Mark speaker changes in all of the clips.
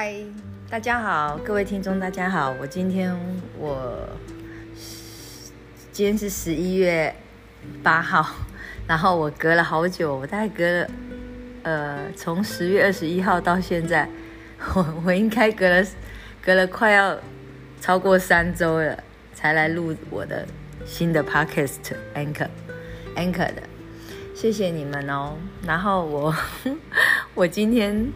Speaker 1: 嗨，大家好，各位听众，大家好。我今天我今天是十一月八号，然后我隔了好久，我大概隔了呃，从十月二十一号到现在，我 我应该隔了隔了快要超过三周了，才来录我的新的 podcast anchor anchor 的，谢谢你们哦。然后我 我今天。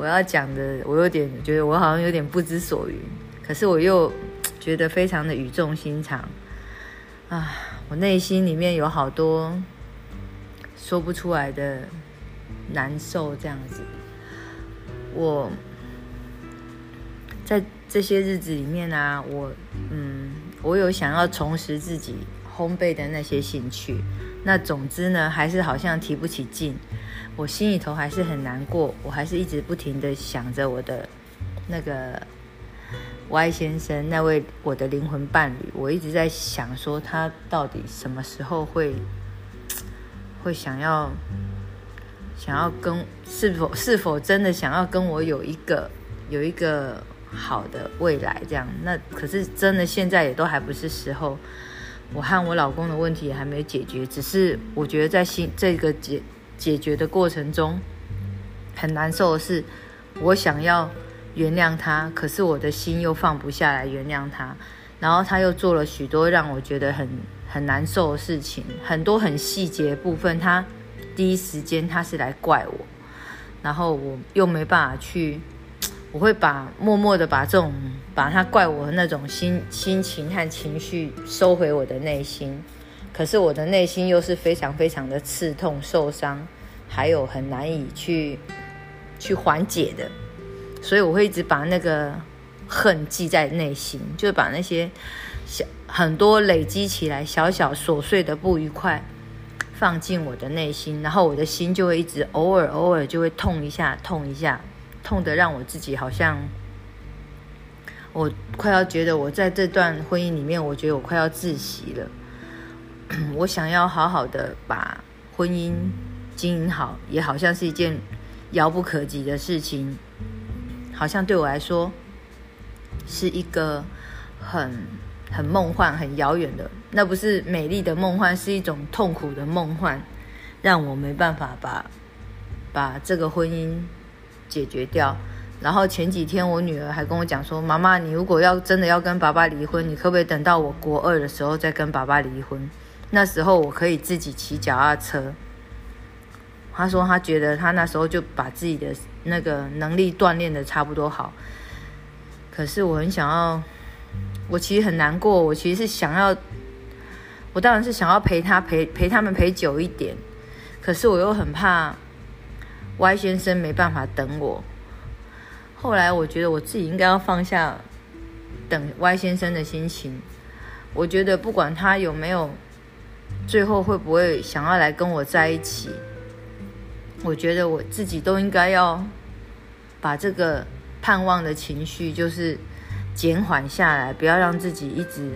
Speaker 1: 我要讲的，我有点觉得我好像有点不知所云，可是我又觉得非常的语重心长啊！我内心里面有好多说不出来的难受，这样子。我在这些日子里面啊，我嗯，我有想要重拾自己烘焙的那些兴趣，那总之呢，还是好像提不起劲。我心里头还是很难过，我还是一直不停的想着我的那个 Y 先生，那位我的灵魂伴侣。我一直在想说，他到底什么时候会会想要想要跟是否是否真的想要跟我有一个有一个好的未来？这样，那可是真的现在也都还不是时候。我和我老公的问题还没解决，只是我觉得在心这个解。解决的过程中很难受的是，我想要原谅他，可是我的心又放不下来原谅他。然后他又做了许多让我觉得很很难受的事情，很多很细节部分，他第一时间他是来怪我，然后我又没办法去，我会把默默的把这种把他怪我的那种心心情和情绪收回我的内心。可是我的内心又是非常非常的刺痛、受伤，还有很难以去去缓解的，所以我会一直把那个恨记在内心，就把那些小很多累积起来小小琐碎的不愉快放进我的内心，然后我的心就会一直偶尔偶尔就会痛一下、痛一下，痛的让我自己好像我快要觉得我在这段婚姻里面，我觉得我快要窒息了。我想要好好的把婚姻经营好，也好像是一件遥不可及的事情，好像对我来说是一个很很梦幻、很遥远的。那不是美丽的梦幻，是一种痛苦的梦幻，让我没办法把把这个婚姻解决掉。然后前几天我女儿还跟我讲说：“妈妈，你如果要真的要跟爸爸离婚，你可不可以等到我国二的时候再跟爸爸离婚？”那时候我可以自己骑脚踏车。她说她觉得她那时候就把自己的那个能力锻炼的差不多好。可是我很想要，我其实很难过。我其实是想要，我当然是想要陪他陪陪他们陪久一点。可是我又很怕 Y 先生没办法等我。后来我觉得我自己应该要放下等 Y 先生的心情。我觉得不管他有没有。最后会不会想要来跟我在一起？我觉得我自己都应该要把这个盼望的情绪就是减缓下来，不要让自己一直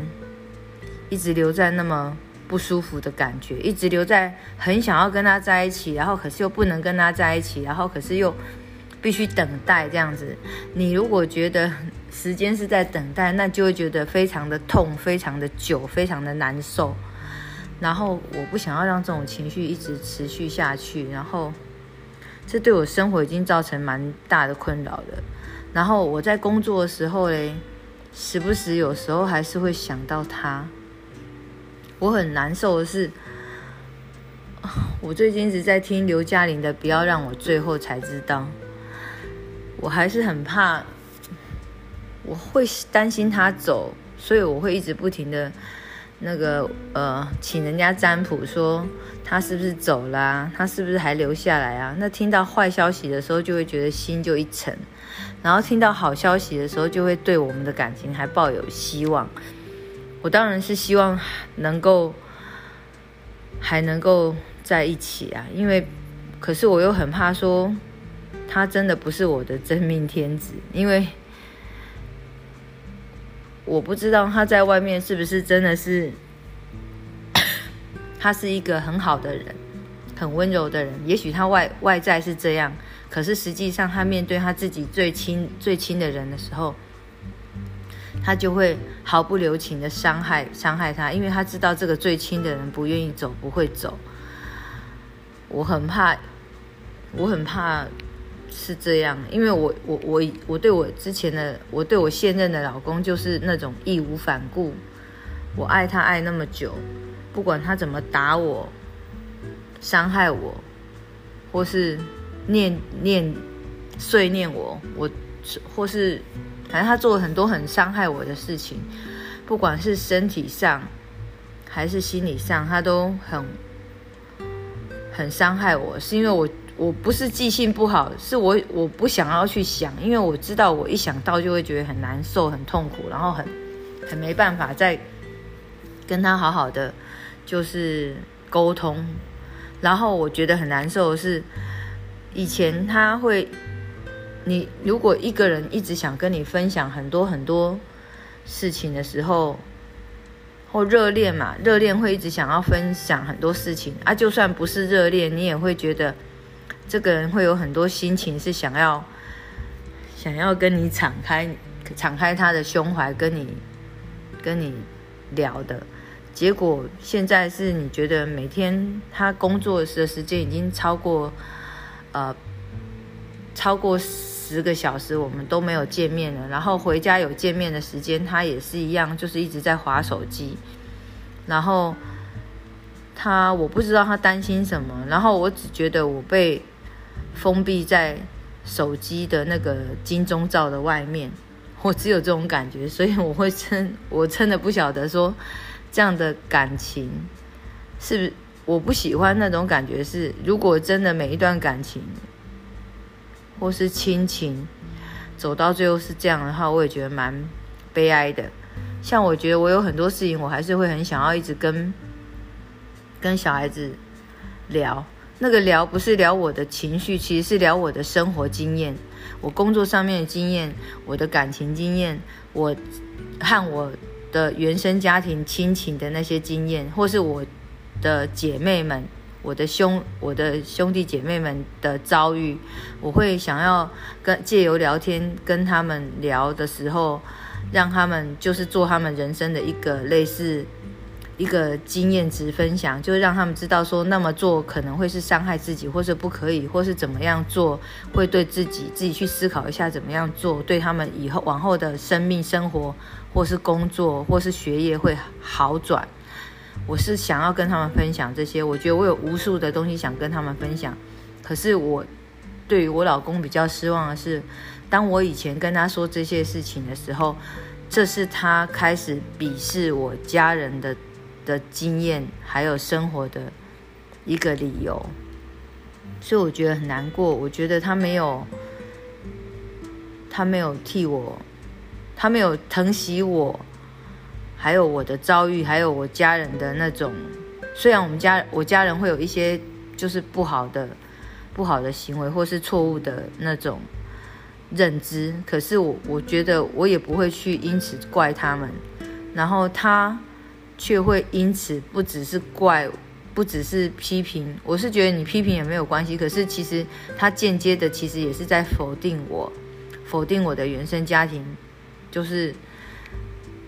Speaker 1: 一直留在那么不舒服的感觉，一直留在很想要跟他在一起，然后可是又不能跟他在一起，然后可是又必须等待这样子。你如果觉得时间是在等待，那就会觉得非常的痛，非常的久，非常的难受。然后我不想要让这种情绪一直持续下去，然后这对我生活已经造成蛮大的困扰的。然后我在工作的时候嘞，时不时有时候还是会想到他。我很难受的是，我最近一直在听刘嘉玲的《不要让我最后才知道》，我还是很怕，我会担心他走，所以我会一直不停的。那个呃，请人家占卜说他是不是走啦？他是不是还留下来啊？那听到坏消息的时候，就会觉得心就一沉；然后听到好消息的时候，就会对我们的感情还抱有希望。我当然是希望能够还能够在一起啊，因为可是我又很怕说他真的不是我的真命天子，因为。我不知道他在外面是不是真的是，他是一个很好的人，很温柔的人。也许他外外在是这样，可是实际上他面对他自己最亲最亲的人的时候，他就会毫不留情的伤害伤害他，因为他知道这个最亲的人不愿意走，不会走。我很怕，我很怕是这样，因为我我我我对我之前的我对我现任的老公就是那种义无反顾，我爱他爱那么久，不管他怎么打我。伤害我，或是念念碎念我，我或是反正他做了很多很伤害我的事情，不管是身体上还是心理上，他都很很伤害我。是因为我我不是记性不好，是我我不想要去想，因为我知道我一想到就会觉得很难受、很痛苦，然后很很没办法再跟他好好的就是沟通。然后我觉得很难受的是，以前他会，你如果一个人一直想跟你分享很多很多事情的时候，或热恋嘛，热恋会一直想要分享很多事情啊，就算不是热恋，你也会觉得这个人会有很多心情是想要想要跟你敞开敞开他的胸怀跟你跟你聊的。结果现在是你觉得每天他工作的时间已经超过，呃，超过十个小时，我们都没有见面了。然后回家有见面的时间，他也是一样，就是一直在划手机。然后他我不知道他担心什么，然后我只觉得我被封闭在手机的那个金钟罩的外面，我只有这种感觉，所以我会真我真的不晓得说。这样的感情，是不是我不喜欢那种感觉？是如果真的每一段感情，或是亲情，走到最后是这样的话，我也觉得蛮悲哀的。像我觉得我有很多事情，我还是会很想要一直跟跟小孩子聊。那个聊不是聊我的情绪，其实是聊我的生活经验，我工作上面的经验，我的感情经验，我和我。的原生家庭亲情的那些经验，或是我的姐妹们、我的兄、我的兄弟姐妹们的遭遇，我会想要跟借由聊天跟他们聊的时候，让他们就是做他们人生的一个类似。一个经验值分享，就让他们知道说，那么做可能会是伤害自己，或是不可以，或是怎么样做会对自己自己去思考一下怎么样做，对他们以后往后的生命、生活，或是工作，或是学业会好转。我是想要跟他们分享这些，我觉得我有无数的东西想跟他们分享。可是我对于我老公比较失望的是，当我以前跟他说这些事情的时候，这是他开始鄙视我家人的。的经验还有生活的一个理由，所以我觉得很难过。我觉得他没有，他没有替我，他没有疼惜我，还有我的遭遇，还有我家人的那种。虽然我们家我家人会有一些就是不好的、不好的行为，或是错误的那种认知，可是我我觉得我也不会去因此怪他们。然后他。却会因此不只是怪，不只是批评。我是觉得你批评也没有关系，可是其实他间接的其实也是在否定我，否定我的原生家庭，就是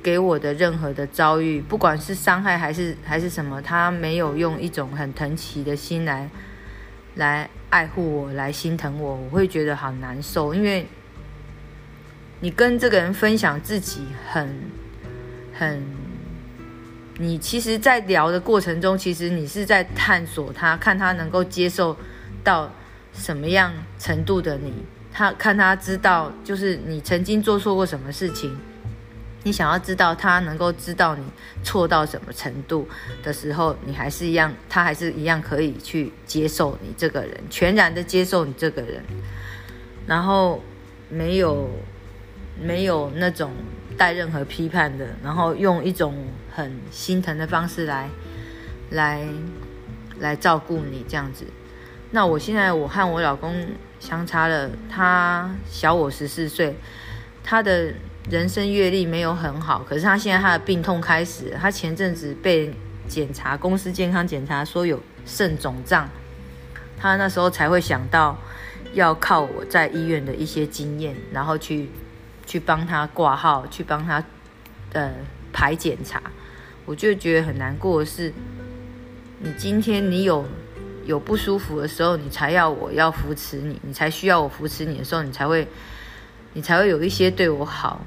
Speaker 1: 给我的任何的遭遇，不管是伤害还是还是什么，他没有用一种很疼惜的心来来爱护我，来心疼我，我会觉得好难受。因为你跟这个人分享自己很很。你其实，在聊的过程中，其实你是在探索他，看他能够接受到什么样程度的你，他看他知道，就是你曾经做错过什么事情，你想要知道他能够知道你错到什么程度的时候，你还是一样，他还是一样可以去接受你这个人，全然的接受你这个人，然后没有没有那种。带任何批判的，然后用一种很心疼的方式来，来，来照顾你这样子。那我现在我和我老公相差了，他小我十四岁，他的人生阅历没有很好，可是他现在他的病痛开始，他前阵子被检查公司健康检查说有肾肿胀，他那时候才会想到要靠我在医院的一些经验，然后去去帮他挂号，去帮他呃排检查，我就觉得很难过的是，你今天你有有不舒服的时候，你才要我要扶持你，你才需要我扶持你的时候，你才会你才会有一些对我好。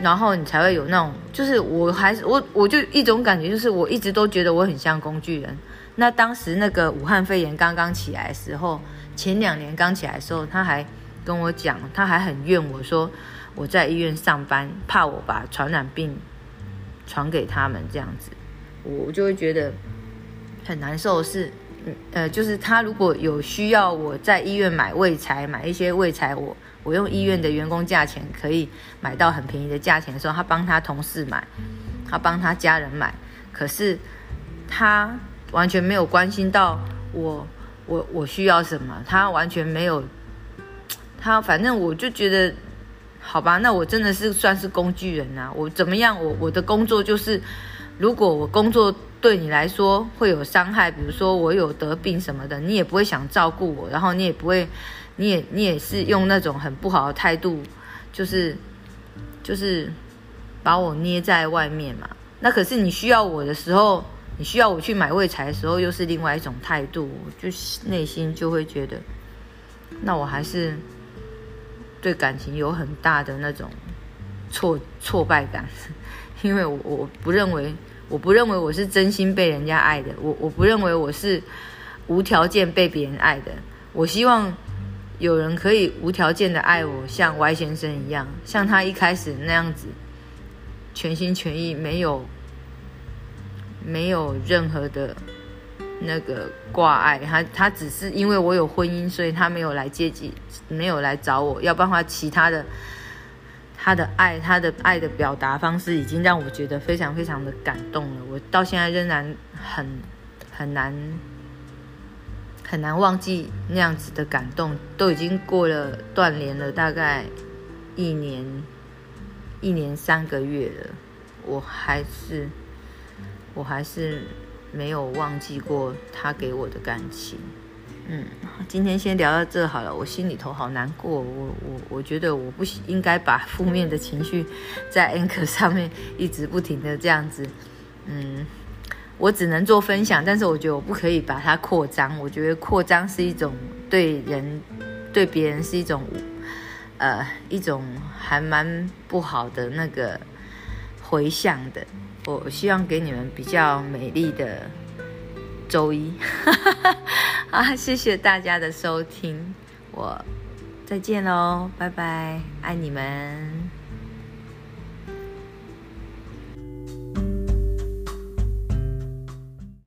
Speaker 1: 然后你才会有那种，就是我还是我，我就一种感觉，就是我一直都觉得我很像工具人。那当时那个武汉肺炎刚刚起来的时候，前两年刚起来的时候，他还跟我讲，他还很怨我说我在医院上班，怕我把传染病传给他们这样子，我就会觉得很难受。是，呃，就是他如果有需要我在医院买胃材，买一些胃材，我。我用医院的员工价钱可以买到很便宜的价钱的时候，他帮他同事买，他帮他家人买，可是他完全没有关心到我，我我需要什么，他完全没有，他反正我就觉得，好吧，那我真的是算是工具人啊，我怎么样？我我的工作就是，如果我工作对你来说会有伤害，比如说我有得病什么的，你也不会想照顾我，然后你也不会。你也你也是用那种很不好的态度，就是就是把我捏在外面嘛。那可是你需要我的时候，你需要我去买胃材的时候，又是另外一种态度，就内心就会觉得，那我还是对感情有很大的那种挫挫败感，因为我我不认为我不认为我是真心被人家爱的，我我不认为我是无条件被别人爱的，我希望。有人可以无条件的爱我，像 Y 先生一样，像他一开始那样子，全心全意，没有没有任何的那个挂碍。他他只是因为我有婚姻，所以他没有来接济，没有来找我。要不然的话，其他的他的爱，他的爱的表达方式，已经让我觉得非常非常的感动了。我到现在仍然很很难。很难忘记那样子的感动，都已经过了断联了，大概一年一年三个月了，我还是我还是没有忘记过他给我的感情。嗯，今天先聊到这好了，我心里头好难过，我我我觉得我不应该把负面的情绪在 anchor 上面一直不停的这样子，嗯。我只能做分享，但是我觉得我不可以把它扩张。我觉得扩张是一种对人、对别人是一种，呃，一种还蛮不好的那个回向的。我希望给你们比较美丽的周一。哈哈哈 好，谢谢大家的收听，我再见喽，拜拜，爱你们。